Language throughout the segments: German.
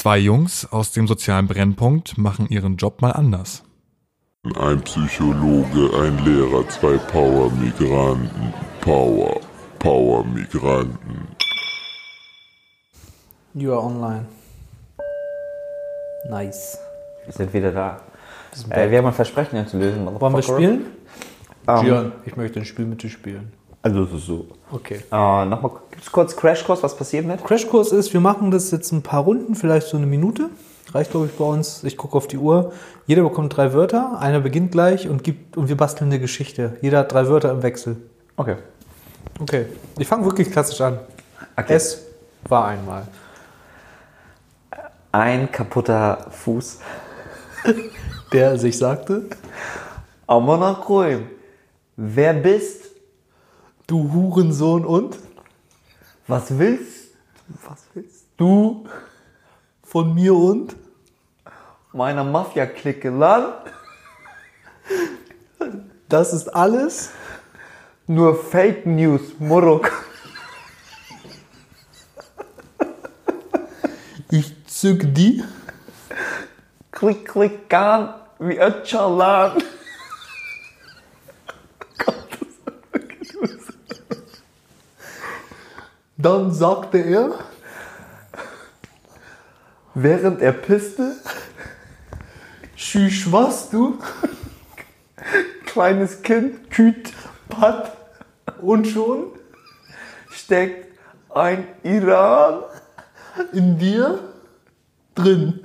Zwei Jungs aus dem sozialen Brennpunkt machen ihren Job mal anders. Ein Psychologe, ein Lehrer, zwei Power-Migranten. Power, Power-Migranten. You are online. Nice. Wir sind wieder da. Äh, wir haben ein Versprechen einzulösen. Wollen wir spielen? Ähm, Gian, ich möchte ein Spiel mit dir spielen. Also es ist so. Okay. Äh, Nochmal gibt's kurz Crashkurs, was passiert mit? Crashkurs ist, wir machen das jetzt ein paar Runden, vielleicht so eine Minute. Reicht, glaube ich, bei uns. Ich gucke auf die Uhr. Jeder bekommt drei Wörter, einer beginnt gleich und gibt und wir basteln eine Geschichte. Jeder hat drei Wörter im Wechsel. Okay. Okay. Ich fange wirklich klassisch an. okay. Es war einmal. Ein kaputter Fuß. Der sich sagte, Grün. Wer bist? Du Hurensohn und Was willst? Was willst du von mir und meiner Mafia-Clique Land? das ist alles. Nur Fake News, Muruk. Ich zück die. Klick, klick, gan, wie Öcalan. Dann sagte er, Während er pisste, Schüch was du kleines Kind, Küt, hat und schon steckt ein Iran. in dir drin.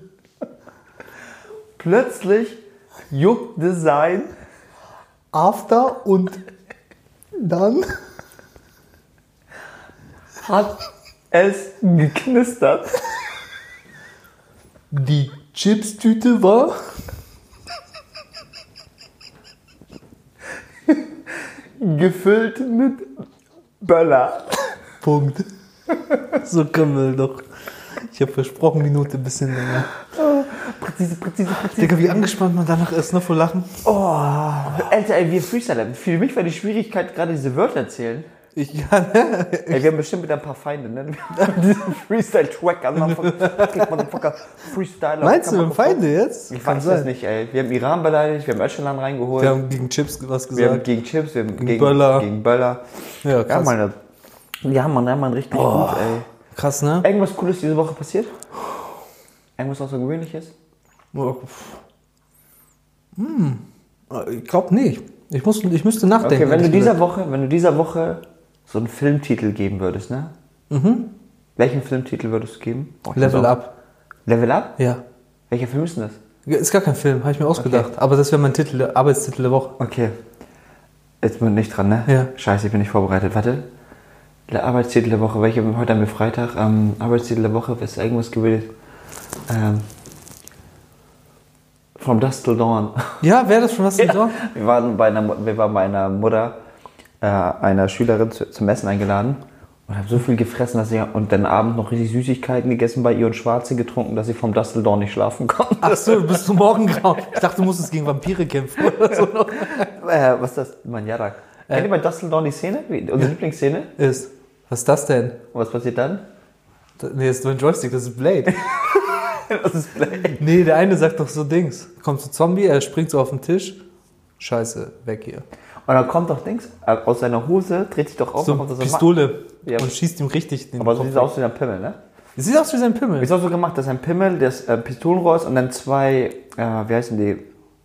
Plötzlich juckte sein After und dann hat es geknistert. die Chipstüte war gefüllt mit Böller. Punkt. So können wir doch. Ich habe versprochen, Minute ein bisschen länger. Präzise, präzise, präzise. Digga, wie angespannt man danach ist, ne, vor Lachen. Oh, Alter, ey, wir Freestyler. Für mich war die Schwierigkeit, gerade diese Wörter erzählen. Ich, ja, ne? Ey, wir haben bestimmt wieder ein paar Feinde, ne? Wir haben diesen Freestyle-Track an, Motherfucker, Freestyler. Meinst du, wir haben. Feinde jetzt? Ich weiß es nicht, ey. Wir haben Iran beleidigt, wir haben Öcalan reingeholt. Wir haben gegen Chips was Wir haben gesagt. gegen Chips, wir haben gegen, Böller. Gegen Böller. Ja, Ja, krass. meine. Ja, Mann, ja, Mann, richtig gut, ey. Krass, ne? Irgendwas Cooles diese Woche passiert? Irgendwas Außergewöhnliches? Oh. Hm. Ich glaube nicht. Ich, muss, ich müsste nachdenken. Okay, wenn du dieser gesagt. Woche, wenn du dieser Woche so einen Filmtitel geben würdest, ne? Mhm. Welchen Filmtitel würdest du geben? Oh, Level Up. Level Up? Ja. Welcher Film ist denn das? Ist gar kein Film, habe ich mir ausgedacht. Aber das wäre mein Titel, Arbeitstitel der Woche. Okay. Jetzt bin ich nicht dran, ne? Ja. Scheiße, ich bin nicht vorbereitet. Warte. Der Arbeitstitel der Woche, welche? Heute haben wir Freitag. Ähm, Arbeitstitel der Woche, ist irgendwas gewählt? Ähm, From Dusk Till Dawn. Ja, wäre das schon was? Ja. Wir waren bei einer, wir waren bei einer Mutter, äh, einer Schülerin zu, zum Essen eingeladen und haben so viel gefressen, dass sie und dann abend noch richtig Süßigkeiten gegessen bei ihr und Schwarze getrunken, dass sie vom Dawn nicht schlafen konnte. Ach so, du bist zum Morgengrauen. Ich dachte, du musstest gegen Vampire kämpfen oder so. Äh, was ist das? Manjarak. Kennt ihr bei Dawn die Szene? Unsere Lieblingsszene? Ist. Was ist das denn? Und was passiert dann? Nee, das ist nur ein Joystick, das ist Blade. Das ist Blade. Nee, der eine sagt doch so Dings. Kommt so Zombie, er springt so auf den Tisch. Scheiße, weg hier. Und dann kommt doch Dings äh, aus seiner Hose, dreht sich doch auf So und kommt so Pistole Ja. und schießt ihm richtig den Aber so sieht aus wie ein Pimmel, ne? Das sieht aus wie sein Pimmel. Ist auch so gemacht, dass ein Pimmel, das äh, Pistolenrohr ist und dann zwei, äh, wie heißen die,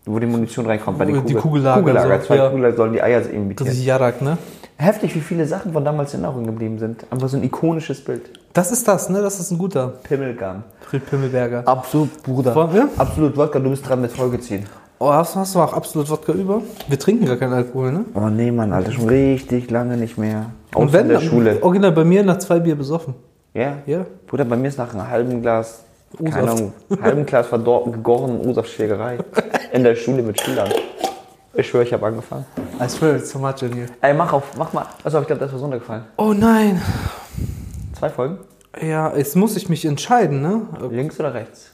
wo die Munition reinkommt, bei den Die Kugel Kugellager, Kugellager. so, Zwei ja. Kugellager sollen die Eier imitieren. Richtig Jarak, ne? Heftig, wie viele Sachen von damals in Erinnerung geblieben sind. Einfach so ein ikonisches Bild. Das ist das, ne? Das ist ein guter. Pimmelgun. Fred Pimmelberger. Absolut, Bruder. Wollen wir? Absolut, Wodka, du bist dran mit Folge ziehen. Oh, hast, hast du auch absolut Wodka über? Wir trinken gar keinen Alkohol, ne? Oh nee, Mann, Alter, schon richtig lange nicht mehr. Außer Und wenn, in der Schule. original bei mir nach zwei Bier besoffen. Ja? Ja. Bruder, bei mir ist nach einem halben Glas, keine. Ahnung, halben Glas verdorben, gegorenen O-Saftschlägerei in der Schule mit Schülern. Ich schwöre, ich habe angefangen. I swear it's so much in here. Ey, mach auf, mach mal. Achso, ich glaube, das ist was runtergefallen. Oh nein. Zwei Folgen? Ja, jetzt muss ich mich entscheiden, ne? Links oder rechts?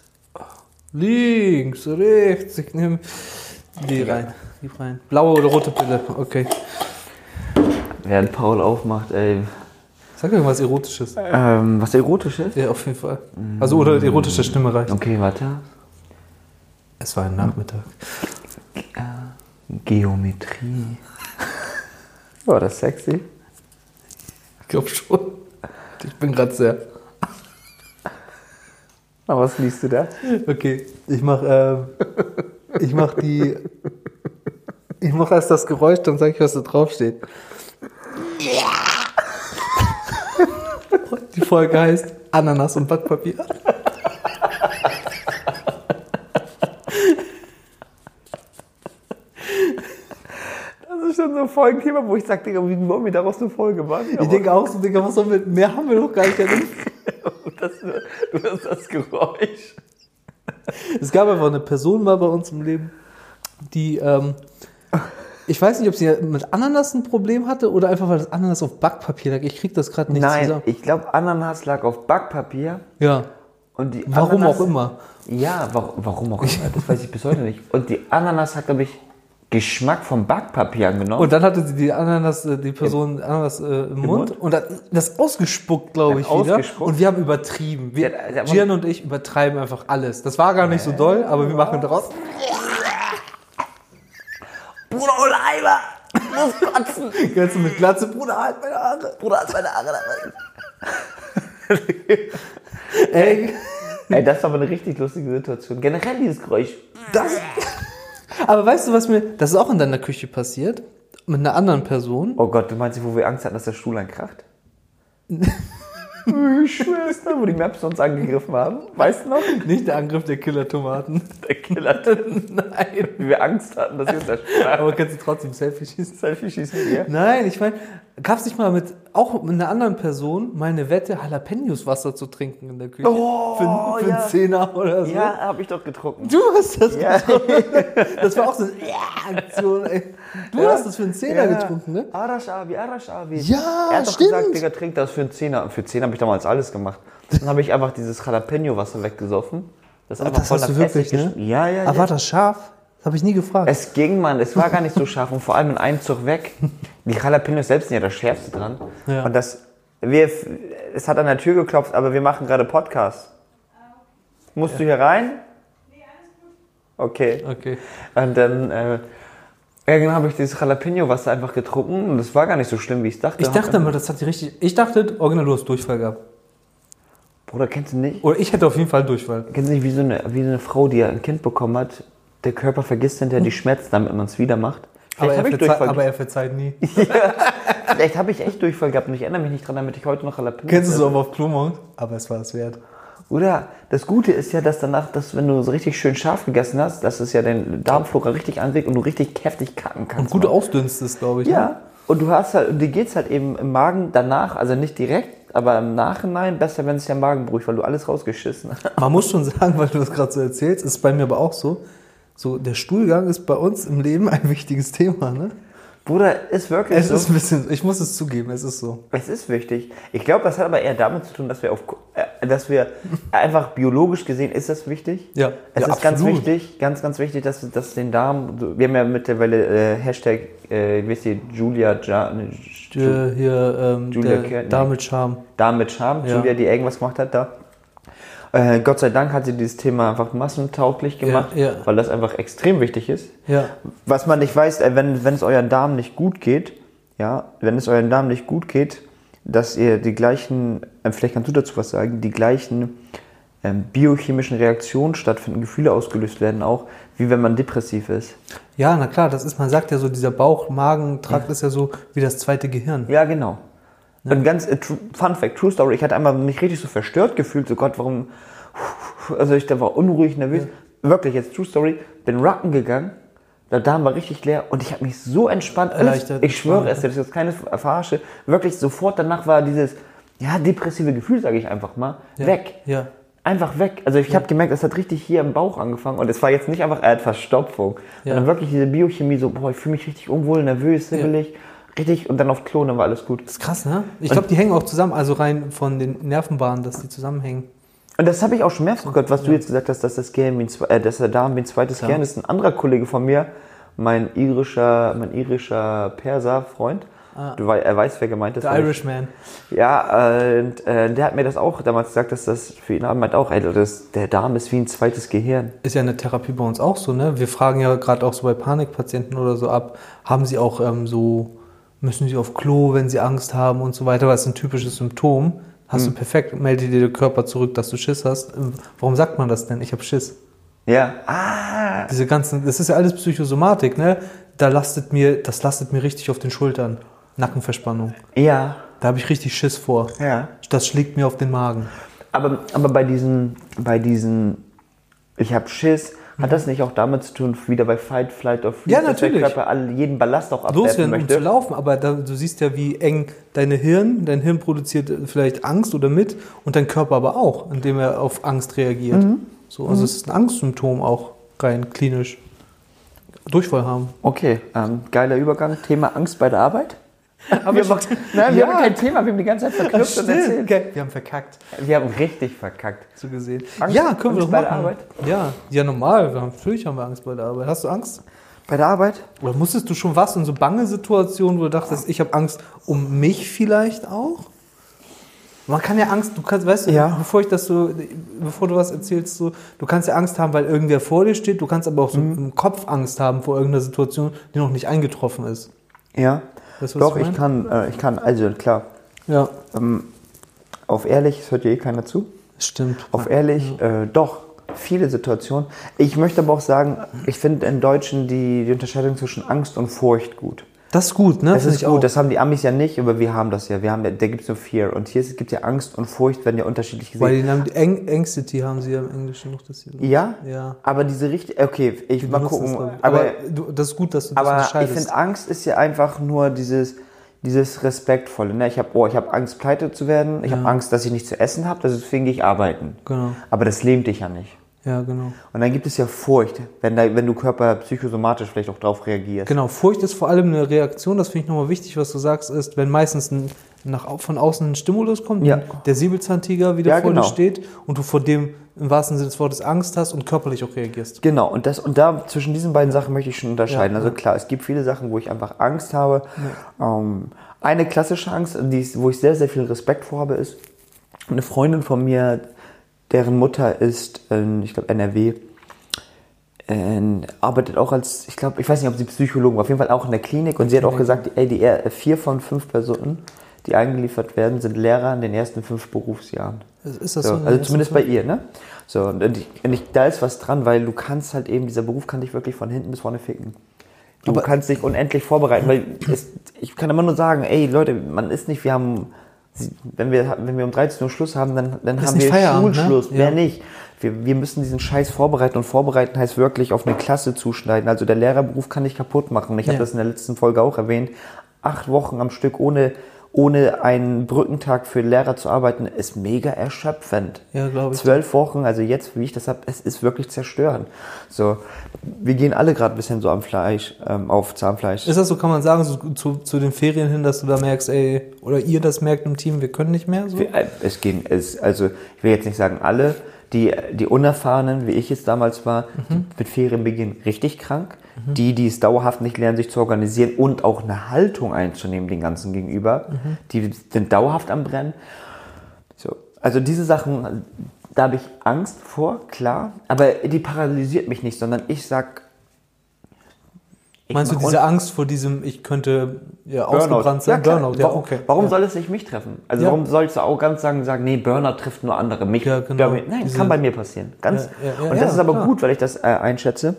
Links, rechts. Ich nehme die rein. Die rein. Blaue oder rote Pille. Okay. Während Paul aufmacht, ey. Sag irgendwas Erotisches. Ähm, was Erotisches? Ja, auf jeden Fall. Also, oder die erotische Stimme reicht. Okay, warte. Es war ein Nachmittag. Geometrie. War das sexy? Ich glaube schon. Ich bin gerade sehr. Aber was liest du da? Okay, ich mach, ähm, ich mach die. Ich mach erst das Geräusch, dann sag ich, was da drauf steht. Die Folge heißt Ananas und Backpapier. Das ist schon so ein Folgenthema, wo ich sage, Digga, wie wollen wir daraus eine Folge machen? Ich denke auch so, Digga, was sollen wir, mehr haben wir doch gar nicht das, du das Geräusch. Es gab einfach eine Person mal bei uns im Leben, die, ähm, ich weiß nicht, ob sie mit Ananas ein Problem hatte oder einfach, weil das Ananas auf Backpapier lag. Ich krieg das gerade nicht Nein, zusammen. ich glaube, Ananas lag auf Backpapier Ja, und die warum Ananas, auch immer. Ja, warum, warum auch immer, das weiß ich bis heute nicht. Und die Ananas hat, glaube ich, Geschmack vom Backpapier angenommen. Und dann hatte die Ananas, äh, die Person Ananas äh, im, Mund, Mund? und hat das ausgespuckt, glaube ich, wieder. Und wir haben übertrieben. Wir, hat- Gian und ich übertreiben einfach alles. Das war gar nicht so doll, aber wir machen daraus. Bruder Oliver, muss kotzen. Kannst du mit Glatze, Bruder, halt meine Haare. Bruder hat meine Haare Ey, Ey, das war aber eine richtig lustige Situation. Generell dieses Geräusch. das. Aber weißt du, was mir, das ist auch in deiner Küche passiert, mit einer anderen Person. Oh Gott, du meinst, wo wir Angst hatten, dass der Stuhl einkracht? Schwester, wo die Maps uns angegriffen haben. Weißt du noch? Nicht der Angriff der Killer-Tomaten. Der Killer. Nein. Wie wir Angst hatten, dass wir uns erschlagen. Aber kannst du trotzdem Selfie schießen? Selfie schießen ihr. Nein, ich meine, gab es nicht mal mit, auch mit einer anderen Person, mal eine Wette, Jalapenos Wasser zu trinken in der Küche? Oh, für, für ja. einen Zehner oder so. Ja, hab ich doch getrunken. Du hast das Ja. Das war auch so eine ja, Aktion, ey. Du Ja. hast das für einen Zehner getrunken, ne? Araschavi, Araschavi. Ja, er hat doch stimmt. gesagt, Digga, trink das für einen Zehner. Für 10 habe ich damals alles gemacht. Dann habe ich einfach dieses Jalapeno-Wasser weggesoffen. Das, ist einfach Das voll hast du wirklich, ne? Ja, ja, Aber ja. war das scharf? Das habe ich nie gefragt. Es ging, Mann. Es war gar nicht so scharf. Und vor allem in einem Zug weg. Die Jalapenos selbst sind ja das Schärfste dran. Ja. Und das, wir, es hat an der Tür geklopft, aber wir machen gerade Podcast. Musst du hier rein? Okay. okay. Und dann, äh, irgendwann habe ich dieses Jalapeno-Wasser einfach getrunken und das war gar nicht so schlimm, wie ich dachte. Ich dachte immer, das hat die richtig. Ich dachte, original, du hast Durchfall gehabt. Bruder, kennst du nicht? Oder ich hätte auf jeden Fall Durchfall. Kennst du nicht, wie so eine, wie so eine Frau, die ja ein Kind bekommen hat, der Körper vergisst hinterher die Schmerzen, damit man es wieder macht? Aber er, habe aber er verzeiht nie. vielleicht hab ich echt Durchfall gehabt und ich erinnere mich nicht dran, damit ich heute noch Jalapeno Kennst du so aber auf Klomont? Aber es war es wert. Oder das Gute ist ja, dass danach, dass wenn du so richtig schön scharf gegessen hast, dass es ja den Darmflora richtig anregt und du richtig heftig kacken kannst. Und gute Mann. Ausdünstest, glaube ich. Ne? Ja. Und du hast halt, und dir geht's halt eben im Magen danach, also nicht direkt, aber im Nachhinein besser, wenn es der Magen beruhigt, weil du alles rausgeschissen hast. Man muss schon sagen, weil du das gerade so erzählst, ist bei mir aber auch so. So, der Stuhlgang ist bei uns im Leben ein wichtiges Thema, ne? Bruder, ist wirklich Es so. ist ein bisschen, ich muss es zugeben, es ist so. Es ist wichtig. Ich glaube, das hat aber eher damit zu tun, dass wir auf, äh, dass wir einfach biologisch gesehen ist das wichtig. Ja, Es ja, ist ganz absolut. wichtig, ganz, ganz wichtig, dass, dass den Darm, wir haben ja mittlerweile äh, Hashtag, äh, wisst ihr, Julia, ja, ne, Ju- Hier, hier ähm, Julia der Kern- Dame mit Charme. Darm mit Charme, Ja. Julia, die irgendwas gemacht hat da. Äh, Gott sei Dank hat sie dieses Thema einfach massentauglich gemacht, Ja, ja. weil das einfach extrem wichtig ist. Ja. Was man nicht weiß, äh, wenn, wenn es euren Darm nicht gut geht, ja, wenn es euren Darm nicht gut geht, dass ihr die gleichen, äh, vielleicht kannst du dazu was sagen, die gleichen ähm, biochemischen Reaktionen stattfinden, Gefühle ausgelöst werden auch, wie wenn man depressiv ist. Ja, na klar, das ist, man sagt ja so, dieser Bauch-Magen-Trakt ist ja so wie das zweite Gehirn. Ja, genau. Und ganz, äh, true, Fun Fact, True Story, ich hatte einmal mich richtig so verstört gefühlt, so Gott, warum, also ich da war unruhig, nervös. Wirklich, jetzt True Story, bin Racken gegangen, der Darm war richtig leer und ich habe mich so entspannt, Erleichtert. ich schwöre es, das ist jetzt keine Verarsche, wirklich sofort danach war dieses, ja, depressive Gefühl, sage ich einfach mal, Ja. weg. Ja. Einfach weg. Also ich habe gemerkt, es hat richtig hier im Bauch angefangen und es war jetzt nicht einfach eine Verstopfung, Ja. sondern wirklich diese Biochemie, so, boah, ich fühle mich richtig unwohl, nervös, hibbelig, richtig und dann auf Klo, dann war alles gut. Das ist krass, ne? Ich glaube, die hängen auch zusammen, also rein von den Nervenbahnen, dass die zusammenhängen. Und das habe ich auch schon mehrfach gehört, was du jetzt gesagt hast, dass das Gehirn wie ein, äh, dass der Darm wie ein zweites Klar. Gehirn ist. Ein anderer Kollege von mir, mein irischer, mein irischer Perser-Freund, wei- er weiß, wer gemeint ist. Ich- Irishman. Ja, äh, und, äh, der hat mir das auch damals gesagt, dass das für ihn meint auch, ey, das, der Darm ist wie ein zweites Gehirn. Ist ja eine Therapie bei uns auch so, ne? Wir fragen ja gerade auch so bei Panikpatienten oder so ab, haben sie auch ähm, so, müssen sie auf Klo, wenn sie Angst haben und so weiter, weil es ist ein typisches Symptom. Hast du perfekt, meldet dir der Körper zurück, dass du Schiss hast. Warum sagt man das denn? Ich habe Schiss. Ja. Ah. Diese ganzen, das ist ja alles Psychosomatik, ne? Da lastet mir, das lastet mir richtig auf den Schultern. Nackenverspannung. Ja. Da habe ich richtig Schiss vor. Ja. Das schlägt mir auf den Magen. Aber, aber bei diesen, bei diesen, ich habe Schiss, hat das nicht auch damit zu tun, wieder bei Fight, Flight or Freeze, Ja, dass natürlich. der Körper all, jeden Ballast auch abwerfen loswerden, um zu möchte? laufen, aber da, du siehst ja, wie eng deine Hirn, dein Hirn produziert vielleicht Angst oder mit und dein Körper aber auch, indem er auf Angst reagiert. Mhm. So, also es ist ein Angstsymptom auch rein klinisch. Durchfall haben. Okay, ähm, geiler Übergang. Thema Angst bei der Arbeit. Aber wir haben, nein, wir Ja. haben kein Thema, wir haben die ganze Zeit verknüpft und erzählt. Okay. Wir haben verkackt, Wir haben richtig verkackt. so gesehen. Angst- ja, können wir Angst doch bei machen. der Arbeit? Ja, ja normal. Wir haben, natürlich haben wir Angst bei der Arbeit. Hast du Angst? Bei der Arbeit? Oder musstest du schon was in so bange Situationen, wo du dachtest, ich habe Angst um mich vielleicht auch? Man kann ja Angst, du kannst, weißt du, Ja. bevor ich das so, bevor du was erzählst, so, du kannst ja Angst haben, weil irgendwer vor dir steht, du kannst aber auch so Mhm. im Kopf Angst haben vor irgendeiner Situation, die noch nicht eingetroffen ist. Ja. Weißt du, Doch, ich meine? kann, äh, ich kann, also klar, Ja, ähm, auf ehrlich, es hört ja eh keiner zu. stimmt. Auf ehrlich, äh, doch, viele Situationen. Ich möchte aber auch sagen, ich finde in Deutschen die, die Unterscheidung zwischen Angst und Furcht gut. Das ist gut, ne? Das Find ist gut, auch. das haben die Amis ja nicht, aber wir haben das ja. Wir haben ja, da gibt es nur Fear. Und hier gibt es ja Angst und Furcht, werden ja unterschiedlich gesehen. Weil die haben die Ang Anxiety haben sie ja im Englischen noch das hier. ja? Ja. Aber diese richtig, okay, ich Die mal gucken. das, aber aber du, das ist gut, dass du das aber ich finde, Angst ist ja einfach nur dieses, dieses Respektvolle. Ne? Ich habe oh, ich hab Angst, pleite zu werden. Ich habe Angst, dass ich nichts zu essen habe. Deswegen gehe ich arbeiten. Genau. Aber das lähmt dich ja nicht. Ja, genau. Und dann gibt es ja Furcht, wenn, da, wenn du Körper psychosomatisch vielleicht auch drauf reagierst. Genau, Furcht ist vor allem eine Reaktion, das finde ich nochmal wichtig, was du sagst, ist, wenn meistens ein, nach, von außen ein Stimulus kommt, Ja. der Säbelzahntiger wieder Ja, vor genau. dir steht und du vor dem im wahrsten Sinne des Wortes Angst hast und körperlich auch reagierst. Genau, und, das, und da zwischen diesen beiden Sachen möchte ich schon unterscheiden. Ja, also klar, es gibt viele Sachen, wo ich einfach Angst habe. Ähm, eine klassische Angst, die, wo ich sehr, sehr viel Respekt vor habe, ist eine Freundin von mir, deren Mutter ist, in, ich glaube, NRW, äh, arbeitet auch als, ich glaube, ich weiß nicht, ob sie Psychologin war, auf jeden Fall auch in der Klinik. Und sie hat auch gesagt, ey, die äh, vier von fünf Personen, die eingeliefert werden, sind Lehrer in den ersten fünf Berufsjahren. Ist ist das So, so? also zumindest bei ihr, ne? So, und ich, und ich, da ist was dran, weil du kannst halt eben, dieser Beruf kann dich wirklich von hinten bis vorne ficken. Du Aber- kannst dich unendlich vorbereiten, weil es, ich kann immer nur sagen, ey Leute, man ist nicht, wir haben, wenn wir, wenn wir um 13 Uhr Schluss haben, dann, dann Ist haben wir Feierabend, ne? Schulschluss, Ja. mehr nicht. Wir, wir müssen diesen Scheiß vorbereiten und vorbereiten heißt wirklich auf eine Klasse zuschneiden. Also der Lehrerberuf kann dich kaputt machen. Ich habe Ja. das in der letzten Folge auch erwähnt. Acht Wochen am Stück ohne, ohne einen Brückentag für Lehrer zu arbeiten, ist mega erschöpfend. Ja, glaube ich. Zwölf Wochen, also jetzt, wie ich das habe, es ist wirklich zerstörend. So, wir gehen alle gerade ein bisschen so am Fleisch, ähm, auf Zahnfleisch. Ist das so, kann man sagen, so zu, zu den Ferien hin, dass du da merkst, ey, oder ihr das merkt im Team, wir können nicht mehr so? Äh, Es gehen, es, also ich will jetzt nicht sagen alle, die, die Unerfahrenen, wie ich es damals war, die mit Ferienbeginn richtig krank. Die, die es dauerhaft nicht lernen, sich zu organisieren und auch eine Haltung einzunehmen den ganzen gegenüber, die sind dauerhaft am Brennen. So, also diese Sachen, da habe ich Angst vor, klar, aber die paralysiert mich nicht, sondern ich sag. Ich Meinst du diese Angst vor diesem, ich könnte ja ausgebrannt sein? klar. Burnout, ja, warum, okay. Warum ja. soll es nicht mich treffen? Also Ja. warum sollst du auch ganz sagen, sagen, nee, Burnout trifft nur andere. Mich, Ja, genau. Nein, das Diese- kann bei mir passieren. Ganz. Ja, ja, ja, und das ja, ist aber klar. gut, weil ich das äh, einschätze.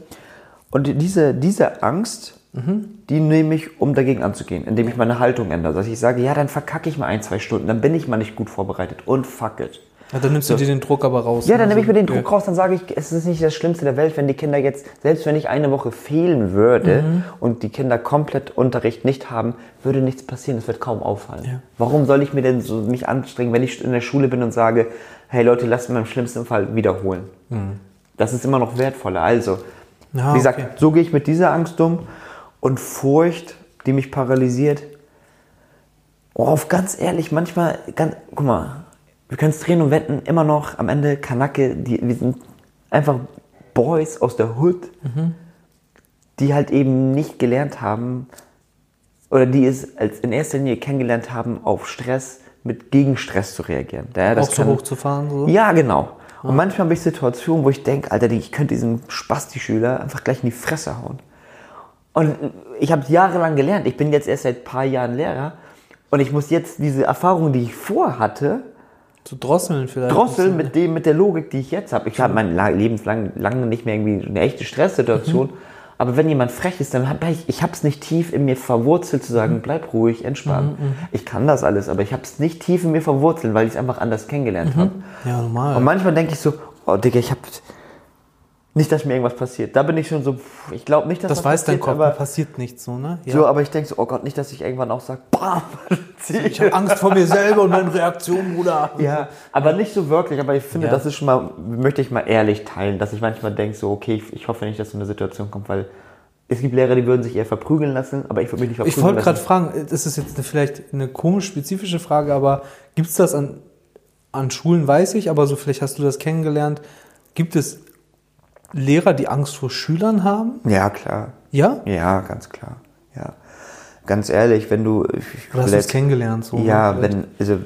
Und diese, diese Angst, Mhm. die nehme ich, um dagegen anzugehen, indem ich meine Haltung ändere. Dass ich sage, ja, dann verkacke ich mal ein, zwei Stunden, dann bin ich mal nicht gut vorbereitet und fuck it. Ja, dann nimmst du dir den Druck aber raus. Ja, dann ne? nehme ich mir den So, Druck raus, dann sage ich, es ist nicht das Schlimmste der Welt, wenn die Kinder jetzt, selbst wenn ich eine Woche fehlen würde Mhm. und die Kinder komplett Unterricht nicht haben, würde nichts passieren, es wird kaum auffallen. Ja. Warum soll ich mir denn so mich anstrengen, wenn ich in der Schule bin und sage, hey Leute, lasst mir im schlimmsten Fall wiederholen. Das ist immer noch wertvoller. Also, Mhm. Ja, wie gesagt, okay. so gehe ich mit dieser Angst um und Furcht, die mich paralysiert. Oh, auf ganz ehrlich, manchmal, ganz, guck mal, wir können es drehen und wenden, immer noch am Ende Kanake, die, wir sind einfach Boys aus der Hood, Mhm. die halt eben nicht gelernt haben, oder die es als in erster Linie kennengelernt haben, auf Stress mit Gegenstress zu reagieren. Ja, das auch so kann- hochzufahren, so? Ja, genau. Und manchmal habe ich Situationen, wo ich denke, Alter, ich könnte diesen Spasti-Schüler einfach gleich in die Fresse hauen. Und ich habe jahrelang gelernt. Ich bin jetzt erst seit ein paar Jahren Lehrer. Und ich muss jetzt diese Erfahrungen, die ich vorhatte, Zu drosseln vielleicht. drosseln mit dem, mit der Logik, die ich jetzt habe. Ich habe mein La- lebenslang lange nicht mehr irgendwie eine echte Stresssituation. Aber wenn jemand frech ist, dann habe ich, ich habe es nicht tief in mir verwurzelt zu sagen, bleib ruhig, entspann. Ich kann das alles, aber ich habe es nicht tief in mir verwurzelt, weil ich es einfach anders kennengelernt habe. Ja, normal. Und manchmal denke ich so, oh Digga, ich habe nicht, dass mir irgendwas passiert. Da bin ich schon so, pff, ich glaube nicht, dass das was weiß dein passiert, Kopf, da aber, passiert nichts so, ne? Ja. so, aber ich denke so, oh Gott, nicht, dass ich irgendwann auch sage, bam, ich habe Angst vor mir selber und meinen Reaktionen, Bruder. Ja, aber nicht so wirklich. Aber ich finde, Ja. das ist schon mal, möchte ich mal ehrlich teilen, dass ich manchmal denke, so, okay, ich, ich hoffe nicht, dass so eine Situation kommt, weil es gibt Lehrer, die würden sich eher verprügeln lassen, aber ich würde mich nicht verprügeln Ich wollte gerade fragen, das ist jetzt eine, vielleicht eine komisch spezifische Frage, aber gibt es das an, an Schulen, weiß ich, aber so vielleicht hast du das kennengelernt. Gibt es Lehrer, die Angst vor Schülern haben? Ja, klar. Ja? Ja, ganz klar. Ja. Ganz ehrlich, wenn du. Ich, Oder hast du es kennengelernt? So, ja, ne? wenn. Also,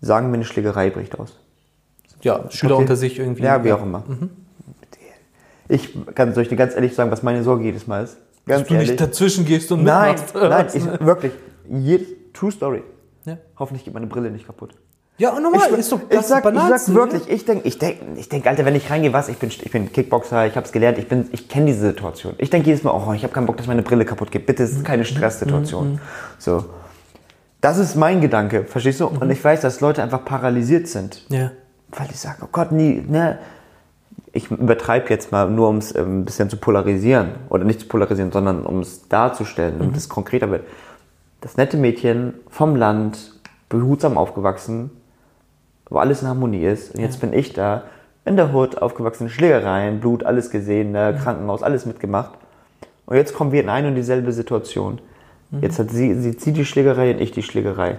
sagen wir, eine Schlägerei bricht aus. Ja, Schüler Okay. unter sich irgendwie. Ja, wie auch immer. Ich kann euch dir ganz ehrlich sagen, was meine Sorge jedes Mal ist. Ganz Dass du nicht dazwischen gehst und Nein, mitmachst. nein, ich, wirklich. Jed, true Story. Ja. Hoffentlich geht meine Brille nicht kaputt. Ja, und normal, ich, ist doch ich das sag, ich Banalste, sag wirklich, ich denke, ich denke, ich denk, Alter, wenn ich reingehe, was, ich bin, ich bin Kickboxer, ich habe es gelernt, ich bin, ich kenne diese Situation. Ich denke jedes Mal, oh, ich habe keinen Bock, dass meine Brille kaputt geht. Bitte, es ist Mhm. keine Stresssituation. So, das ist mein Gedanke, verstehst du? Mhm. Und ich weiß, dass Leute einfach paralysiert sind, Ja. weil die sagen, oh Gott, nie, ne. Ich übertreibe jetzt mal, nur um es ähm, ein bisschen zu polarisieren oder nicht zu polarisieren, sondern um es darzustellen, Mhm. damit es konkreter wird. Das nette Mädchen vom Land, behutsam aufgewachsen, wo alles in Harmonie ist. Und jetzt bin ich da, in der Hut, aufgewachsen, Schlägereien, Blut, alles gesehen, ne, Krankenhaus, alles mitgemacht. Und jetzt kommen wir in eine und dieselbe Situation. Jetzt hat sie, sie zieht die Schlägerei und ich die Schlägerei.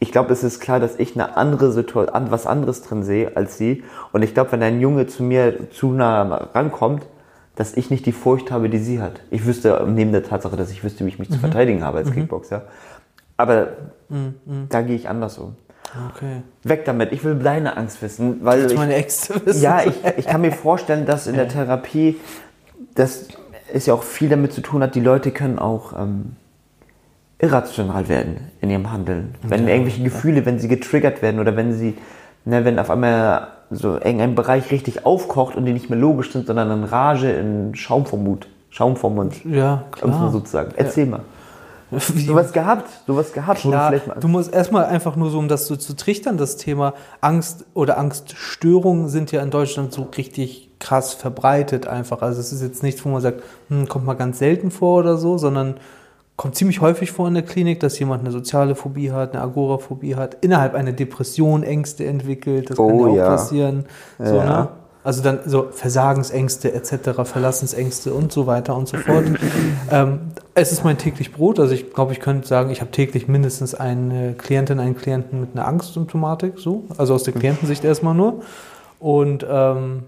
Ich glaube, es ist klar, dass ich eine andere Situation, an, was anderes drin sehe als sie. Und ich glaube, wenn ein Junge zu mir zu nah rankommt, dass ich nicht die Furcht habe, die sie hat. Ich wüsste, neben der Tatsache, dass ich wüsste, wie ich mich zu verteidigen habe als Kickboxer. Aber da gehe ich anders um. Okay. Weg damit. Ich will deine Angst wissen, weil Ich meine Ängste wissen. ja, ich, ich kann mir vorstellen, dass in der Therapie, das ist ja auch viel damit zu tun hat, die Leute können auch ähm, irrational werden in ihrem Handeln. Wenn irgendwelche Gefühle, wenn sie getriggert werden oder wenn sie, ne, wenn auf einmal so irgendein Bereich richtig aufkocht und die nicht mehr logisch sind, sondern in Rage, in Schaum vom Mut, Schaum vom Mund, Ja, um es mal klar. sozusagen. Erzähl mal. Wie- Sowas gehabt, sowas gehabt, wo du Klar, mal du musst erstmal einfach nur so, um das so zu trichtern, das Thema Angst oder Angststörungen sind ja in Deutschland so richtig krass verbreitet einfach. Also es ist jetzt nichts, wo man sagt, hm, kommt mal ganz selten vor oder so, sondern kommt ziemlich häufig vor in der Klinik, dass jemand eine soziale Phobie hat, eine Agoraphobie hat, innerhalb einer Depression Ängste entwickelt. Das kann Oh, ja auch ja. passieren. So, Ja. ne? Also dann so Versagensängste etc., Verlassensängste und so weiter und so fort. ähm, es ist mein täglich Brot. Also ich glaube, ich könnte sagen, ich habe täglich mindestens eine Klientin, einen Klienten mit einer Angstsymptomatik. So, also aus der Klientensicht erstmal nur. Und ähm,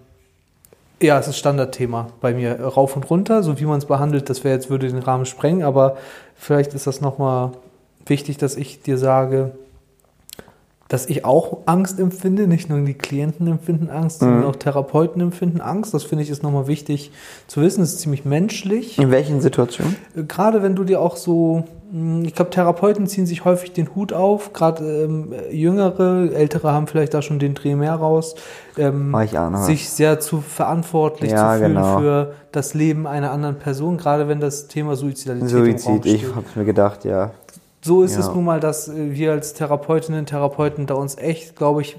ja, es ist Standardthema bei mir rauf und runter. So wie man es behandelt, das wäre jetzt würde den Rahmen sprengen. Aber vielleicht ist das nochmal wichtig, dass ich dir sage, dass ich auch Angst empfinde, nicht nur die Klienten empfinden Angst, sondern auch Therapeuten empfinden Angst. Das finde ich ist nochmal wichtig zu wissen. Das ist ziemlich menschlich. In welchen Situationen? Äh, Gerade wenn du dir auch so, mh, ich glaube, Therapeuten ziehen sich häufig den Hut auf. Gerade ähm, jüngere, ältere haben vielleicht da schon den Dreh mehr raus. Ähm, ich auch noch. sich sehr zu verantwortlich Ja, zu fühlen genau. für das Leben einer anderen Person. Gerade wenn das Thema Suizidalität Suizid, ich hab's mir gedacht, ja. So ist Ja. es nun mal, dass äh, wir als Therapeutinnen und Therapeuten da uns echt, glaube ich,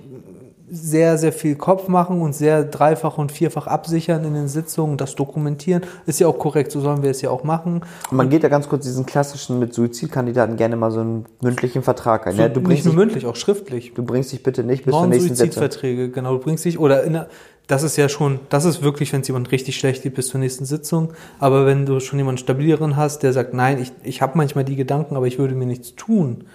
sehr, sehr viel Kopf machen und sehr dreifach und vierfach absichern in den Sitzungen, das dokumentieren. Ist ja auch korrekt, so sollen wir es ja auch machen. Und man geht ja ganz kurz diesen klassischen mit Suizidkandidaten gerne mal so einen mündlichen Vertrag ein. So, ja, du, nicht bringst nur dich, mündlich, auch schriftlich. du bringst dich bitte nicht bis zur nächsten Sitzung. Non-Suizidverträge, genau. Du bringst dich, oder in der, das ist ja schon, das ist wirklich, wenn es jemand richtig schlecht geht, bis zur nächsten Sitzung. Aber wenn du schon jemanden stabileren hast, der sagt, nein, ich, ich habe manchmal die Gedanken, aber ich würde mir nichts tun,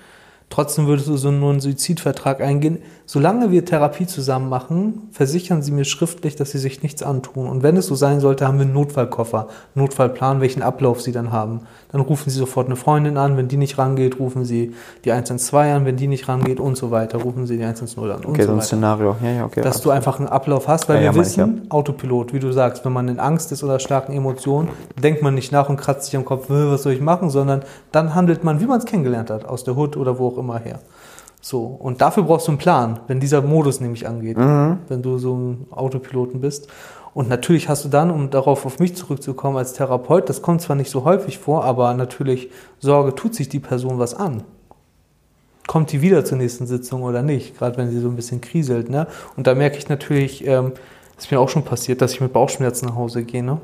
Trotzdem würdest du so nur einen Suizidvertrag eingehen. Solange wir Therapie zusammen machen, versichern sie mir schriftlich, dass sie sich nichts antun. Und wenn es so sein sollte, haben wir einen Notfallkoffer, Notfallplan, welchen Ablauf sie dann haben. Dann rufen sie sofort eine Freundin an, wenn die nicht rangeht, rufen sie die 112 an, wenn die nicht rangeht und so weiter, rufen sie die 110 an und Okay, so so ein weiter. Szenario. Ja, ja, okay. Dass du einfach einen Ablauf hast, weil Ja, ja, wir ich, wissen, Autopilot, wie du sagst, wenn man in Angst ist oder starken Emotionen, denkt man nicht nach und kratzt sich am Kopf, "Äh, was soll ich machen, sondern dann handelt man, wie man es kennengelernt hat, aus der Hut oder wo auch immer her. So, und dafür brauchst du einen Plan, wenn dieser Modus nämlich angeht, wenn du so ein Autopiloten bist. Und natürlich hast du dann, um darauf auf mich zurückzukommen als Therapeut, das kommt zwar nicht so häufig vor, aber natürlich Sorge, tut sich die Person was an kommt die wieder zur nächsten Sitzung oder nicht, gerade wenn sie so ein bisschen kriselt. Ne? Und da merke ich natürlich, ähm, ist mir auch schon passiert, dass ich mit Bauchschmerzen nach Hause gehe. Ne?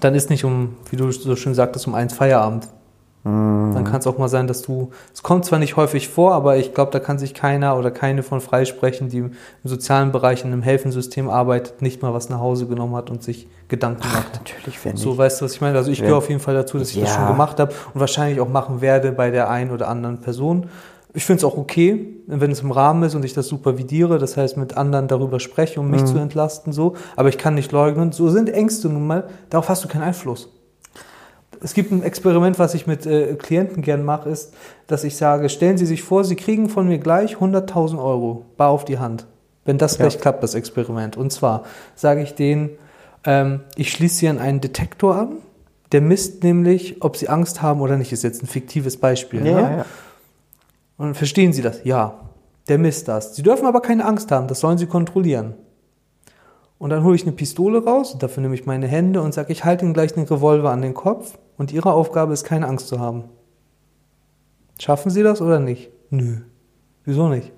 Dann ist nicht um, wie du so schön sagtest, um eins Feierabend. Dann kann es auch mal sein, dass du, es kommt zwar nicht häufig vor, aber ich glaube, da kann sich keiner oder keine von freisprechen, die im sozialen Bereich in einem Helfensystem arbeitet, nicht mal was nach Hause genommen hat und sich Gedanken macht. Natürlich, wenn So, nicht. weißt du, was ich meine? Also ich gehöre auf jeden Fall dazu, dass ich das Ja. schon gemacht habe und wahrscheinlich auch machen werde bei der einen oder anderen Person. Ich finde es auch okay, wenn es im Rahmen ist und ich das supervidiere, das heißt mit anderen darüber spreche, um mich Mhm. zu entlasten, so. Aber ich kann nicht leugnen, so sind Ängste nun mal, darauf hast du keinen Einfluss. Es gibt ein Experiment, was ich mit äh, Klienten gern mache, ist, dass ich sage, stellen Sie sich vor, Sie kriegen von mir gleich 100.000 Euro, bar auf die Hand. Wenn das gleich klappt, das Experiment. Und zwar sage ich denen, ähm, ich schließe Sie an einen Detektor an, der misst nämlich, ob Sie Angst haben oder nicht. Ist jetzt ein fiktives Beispiel. Ja, ne? ja, ja. Und verstehen Sie das? Ja, der misst das. Sie dürfen aber keine Angst haben, das sollen Sie kontrollieren. Und dann hole ich eine Pistole raus, dafür nehme ich meine Hände und sage, ich halte Ihnen gleich einen Revolver an den Kopf und Ihre Aufgabe ist, keine Angst zu haben. Schaffen Sie das oder nicht? Nö. Wieso nicht?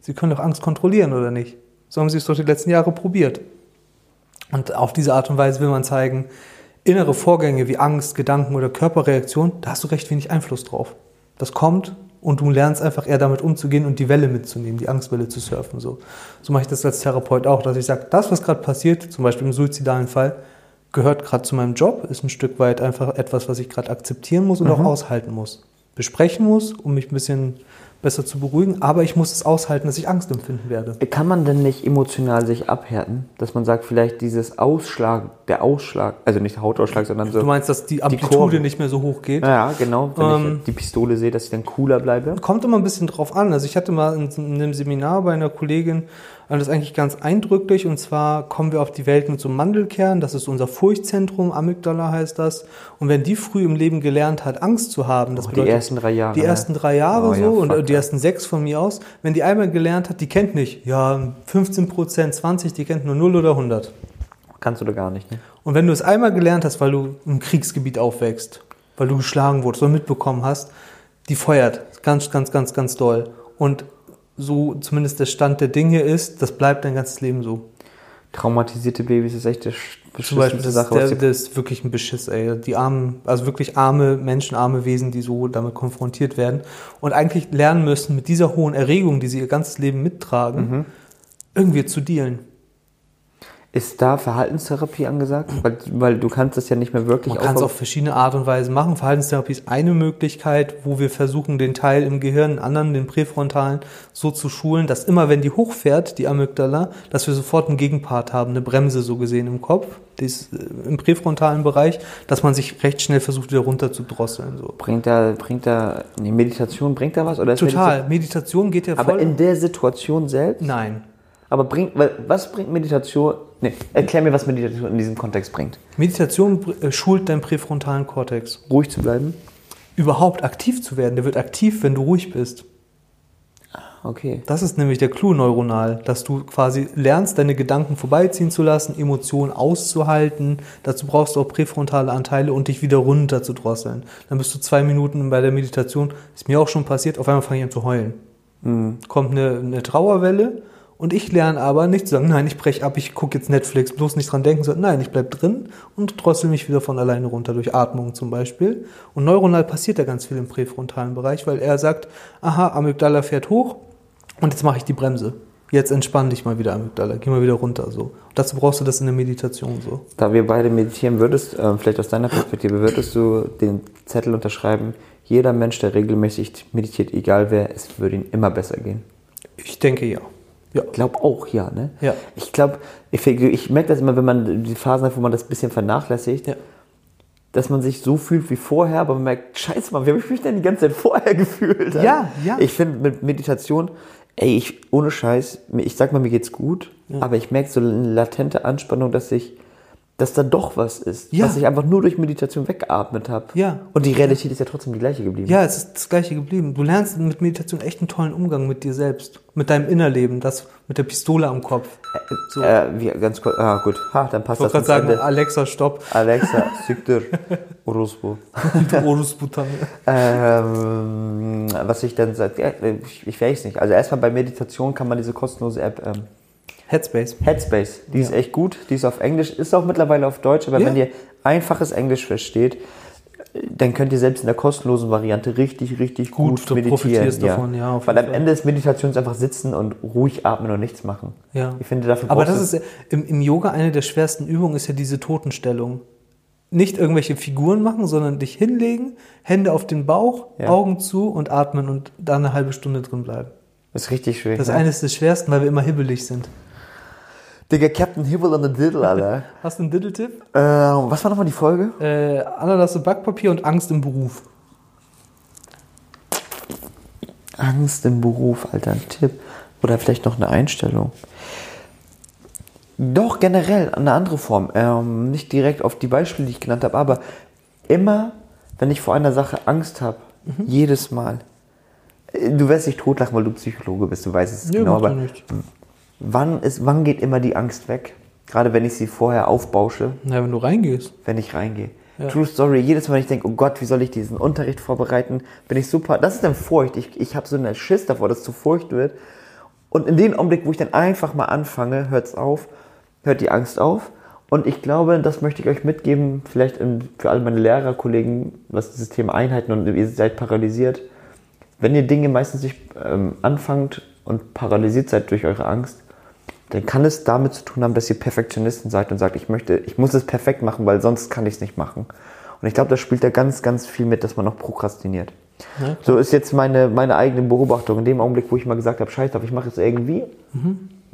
Sie können doch Angst kontrollieren oder nicht? So haben Sie es doch die letzten Jahre probiert. Und auf diese Art und Weise will man zeigen, innere Vorgänge wie Angst, Gedanken oder Körperreaktion, da hast du recht wenig Einfluss drauf. Das kommt und du lernst einfach eher damit umzugehen und die Welle mitzunehmen, die Angstwelle zu surfen. So, so mache ich das als Therapeut auch, dass ich sage, das, was gerade passiert, zum Beispiel im suizidalen Fall, gehört gerade zu meinem Job, ist ein Stück weit einfach etwas, was ich gerade akzeptieren muss und auch aushalten muss. Besprechen muss, um mich ein bisschen besser zu beruhigen, aber ich muss es aushalten, dass ich Angst empfinden werde. Kann man denn nicht emotional sich abhärten? Dass man sagt, vielleicht dieses Ausschlag, der Ausschlag, also nicht der Hautausschlag, sondern so. Du meinst, dass die Amplitude Kurven. nicht mehr so hoch geht? ja, genau. Wenn Ähm, ich die Pistole sehe, dass ich dann cooler bleibe. Kommt immer ein bisschen drauf an. Also ich hatte mal in, in einem Seminar bei einer Kollegin, und das ist eigentlich ganz eindrücklich, und zwar kommen wir auf die Welt mit so einem Mandelkern, das ist unser Furchtzentrum, Amygdala heißt das. Und wenn die früh im Leben gelernt hat, Angst zu haben, das Oh, die bedeutet, ersten drei Jahre. die ne? ersten drei Jahre Oh, so ja, und äh, die ersten sechs von mir aus, wenn die einmal gelernt hat, die kennt nicht, ja, 15 Prozent, 20, die kennt nur 0 oder 100. Kannst du da gar nicht, ne? Und wenn du es einmal gelernt hast, weil du im Kriegsgebiet aufwächst, weil du geschlagen wurdest oder mitbekommen hast, die feuert ganz, ganz, ganz, ganz doll. Und so zumindest der Stand der Dinge ist, das bleibt dein ganzes Leben so. Traumatisierte Babys ist echt beschissenste das, Sache. der, das ist wirklich ein Beschiss, ey. Die armen, also wirklich arme Menschen, arme Wesen, die so damit konfrontiert werden und eigentlich lernen müssen, mit dieser hohen Erregung, die sie ihr ganzes Leben mittragen, Mhm. irgendwie zu dealen. Ist da Verhaltenstherapie angesagt? Weil, weil du kannst das ja nicht mehr wirklich Man kann es auf- verschiedene Art und Weise machen. Verhaltenstherapie ist eine Möglichkeit, wo wir versuchen, den Teil im Gehirn, den anderen, den präfrontalen, so zu schulen, dass immer, wenn die hochfährt, die Amygdala, dass wir sofort einen Gegenpart haben, eine Bremse so gesehen im Kopf, äh, im präfrontalen Bereich, dass man sich recht schnell versucht, wieder runter zu drosseln. So. Bringt da, bringt da, nee, Meditation bringt da was? Oder ist Total. Meditation geht ja Meditation, aber voll. in der Situation selbst? Nein. Aber bringt, was bringt Meditation? Nee, erklär mir, was Meditation in diesem Kontext bringt. Meditation äh, schult deinen präfrontalen Kortex. Ruhig zu bleiben? Überhaupt aktiv zu werden. Der wird aktiv, wenn du ruhig bist. Okay. Das ist nämlich der Clou neuronal, dass du quasi lernst, deine Gedanken vorbeiziehen zu lassen, Emotionen auszuhalten. Dazu brauchst du auch präfrontale Anteile und dich wieder runter zu drosseln. Dann bist du zwei Minuten bei der Meditation, ist mir auch schon passiert, auf einmal fange ich an zu heulen. Kommt eine, eine Trauerwelle und ich lerne aber nicht zu sagen, nein, ich breche ab, ich gucke jetzt Netflix, bloß nicht dran denken, sondern nein, ich bleib drin und drossel mich wieder von alleine runter, durch Atmung zum Beispiel. Und neuronal passiert da ganz viel im präfrontalen Bereich, weil er sagt, aha, Amygdala fährt hoch und jetzt mache ich die Bremse. Jetzt entspann dich mal wieder, Amygdala, geh mal wieder runter. So. Dazu brauchst du das in der Meditation so. Da wir beide meditieren würdest, äh, vielleicht aus deiner Perspektive, würdest du den Zettel unterschreiben, jeder Mensch, der regelmäßig meditiert, egal wer, es würde ihm immer besser gehen. Ich denke ja. Ja. Ich glaube auch, ja, ne? Ja. Ich glaube, ich, ich merke das immer, wenn man die Phasen hat, wo man das ein bisschen vernachlässigt, Ja. dass man sich so fühlt wie vorher, aber man merkt, scheiße, Mann, wie habe ich mich denn die ganze Zeit vorher gefühlt? Ja, ja. Ich finde mit Meditation, ey, ich, ohne Scheiß, ich sag mal, mir geht's gut, aber ich merke so eine latente Anspannung, dass ich, dass da doch was ist, Ja. was ich einfach nur durch Meditation weggeatmet habe. Ja. Und die Realität ist ja trotzdem die gleiche geblieben. Ja, es ist das Gleiche geblieben. Du lernst mit Meditation echt einen tollen Umgang mit dir selbst, mit deinem Innerleben, das mit der Pistole am Kopf. So. Äh, wie, ganz kurz, ah, gut, ha, dann passt ich wollte das gerade ins sagen, Ende. Alexa, stopp. Alexa, Siktir, Orospo. Du Orusbutan. Ähm, was ich dann sage, ja, ich, ich weiß nicht. Also erstmal bei Meditation kann man diese kostenlose App ähm, Headspace. Headspace, die ist Ja. echt gut, die ist auf Englisch, ist auch mittlerweile auf Deutsch, aber Ja. wenn ihr einfaches Englisch versteht, dann könnt ihr selbst in der kostenlosen Variante richtig, richtig gut, Gut, du meditieren. profitierst davon, ja, Weil am Fall. Ende des Meditations einfach sitzen und ruhig atmen und nichts machen. Ja. Ich finde, dafür Aber das ist ja- im, im Yoga eine der schwersten Übungen, ist ja diese Totenstellung. Nicht irgendwelche Figuren machen, sondern dich hinlegen, Hände auf den Bauch, Ja. Augen zu und atmen und da eine halbe Stunde drin bleiben. das ist richtig schwierig. Das ist ne? eines der schwersten, weil wir immer hibbelig sind. Digga, Captain Hibble on the Diddle, Alter. Hast du einen Diddle-Tipp? äh, was war nochmal die Folge? Äh, Ananas und Backpapier und Angst im Beruf. Angst im Beruf, Alter, ein Tipp. Oder vielleicht noch eine Einstellung. Doch, generell eine andere Form. Ähm, nicht direkt auf die Beispiele, die ich genannt habe, aber immer, wenn ich vor einer Sache Angst habe, Mhm. jedes Mal. Äh, Du wirst dich totlachen, weil du Psychologe bist, du weißt es genau, macht aber ja nichts. Wann, ist, wann geht immer die Angst weg? Gerade wenn ich sie vorher aufbausche, Na, wenn du reingehst. wenn ich reingehe. Ja. True Story, jedes Mal, wenn ich denke, oh Gott, wie soll ich diesen Unterricht vorbereiten, bin ich super. Das ist dann Furcht. Ich, ich habe so einen Schiss davor, dass es zu Furcht wird. Und in dem Augenblick, wo ich dann einfach mal anfange, hört es auf, hört die Angst auf. Und ich glaube, das möchte ich euch mitgeben, vielleicht für alle meine Lehrerkollegen, was dieses Thema Einheiten und ihr seid paralysiert. Wenn ihr Dinge meistens nicht ähm, anfangt und paralysiert seid durch eure Angst, dann kann es damit zu tun haben, dass ihr Perfektionisten seid und sagt, ich möchte, ich muss es perfekt machen, weil sonst kann ich es nicht machen. Und ich glaube, da spielt da ganz, ganz viel mit, dass man noch prokrastiniert. Ja, so ist jetzt meine, meine eigene Beobachtung. In dem Augenblick, wo ich mal gesagt habe, scheiß drauf, ich mache es irgendwie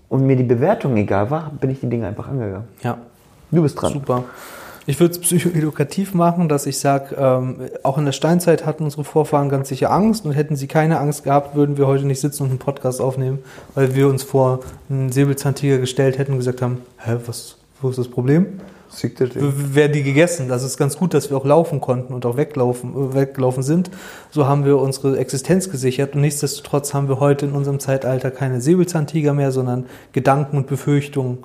und mir die Bewertung egal war, bin ich die Dinge einfach angegangen. Ja, Du bist dran. super. Ich würde es psychoedukativ machen, dass ich sage, ähm, auch in der Steinzeit hatten unsere Vorfahren ganz sicher Angst und hätten sie keine Angst gehabt, würden wir heute nicht sitzen und einen Podcast aufnehmen, weil wir uns vor einen Säbelzahntiger gestellt hätten und gesagt haben, hä, was, wo ist das Problem? W- Wären die gegessen. Das ist ganz gut, dass wir auch laufen konnten und auch weglaufen, äh, weggelaufen sind. So haben wir unsere Existenz gesichert und nichtsdestotrotz haben wir heute in unserem Zeitalter keine Säbelzahntiger mehr, sondern Gedanken und Befürchtungen.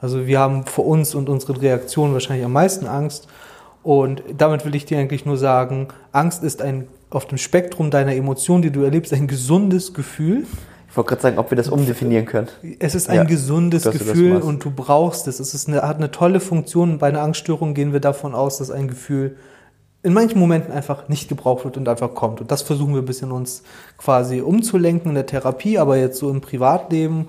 Also wir haben vor uns und unseren Reaktionen wahrscheinlich am meisten Angst. Und damit will ich dir eigentlich nur sagen, Angst ist ein auf dem Spektrum deiner Emotionen, die du erlebst, ein gesundes Gefühl. Ich wollte gerade sagen, ob wir das umdefinieren können. Es ist ein Ja, gesundes Gefühl und du brauchst es. Es ist eine, hat eine tolle Funktion. Bei einer Angststörung gehen wir davon aus, dass ein Gefühl in manchen Momenten einfach nicht gebraucht wird und einfach kommt. Und das versuchen wir ein bisschen uns quasi umzulenken in der Therapie, aber jetzt so im Privatleben,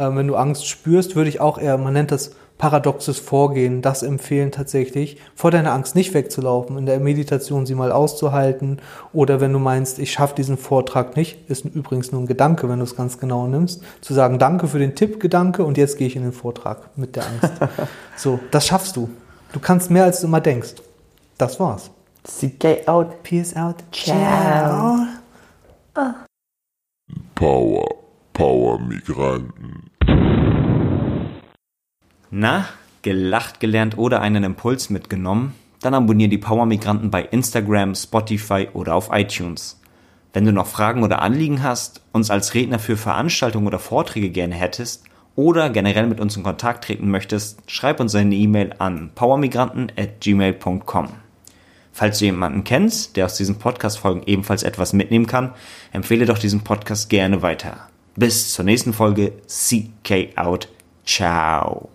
wenn du Angst spürst, würde ich auch eher, man nennt das paradoxes Vorgehen, das empfehlen tatsächlich, vor deiner Angst nicht wegzulaufen, in der Meditation sie mal auszuhalten oder wenn du meinst, ich schaffe diesen Vortrag nicht, ist übrigens nur ein Gedanke, wenn du es ganz genau nimmst, zu sagen, danke für den Tipp, Gedanke und jetzt gehe ich in den Vortrag mit der Angst. so, das schaffst du. Du kannst mehr, als du immer denkst. Das war's. CK out. Peace out. Ciao. Power, Power Migranten. Na, gelacht gelernt oder einen Impuls mitgenommen? Dann abonniere die Power Migranten bei Instagram, Spotify oder auf iTunes. Wenn du noch Fragen oder Anliegen hast, uns als Redner für Veranstaltungen oder Vorträge gerne hättest oder generell mit uns in Kontakt treten möchtest, schreib uns eine E-Mail an powermigranten@gmail.com. Falls du jemanden kennst, der aus diesen Podcast-Folgen ebenfalls etwas mitnehmen kann, empfehle doch diesen Podcast gerne weiter. Bis zur nächsten Folge. CK out. Ciao.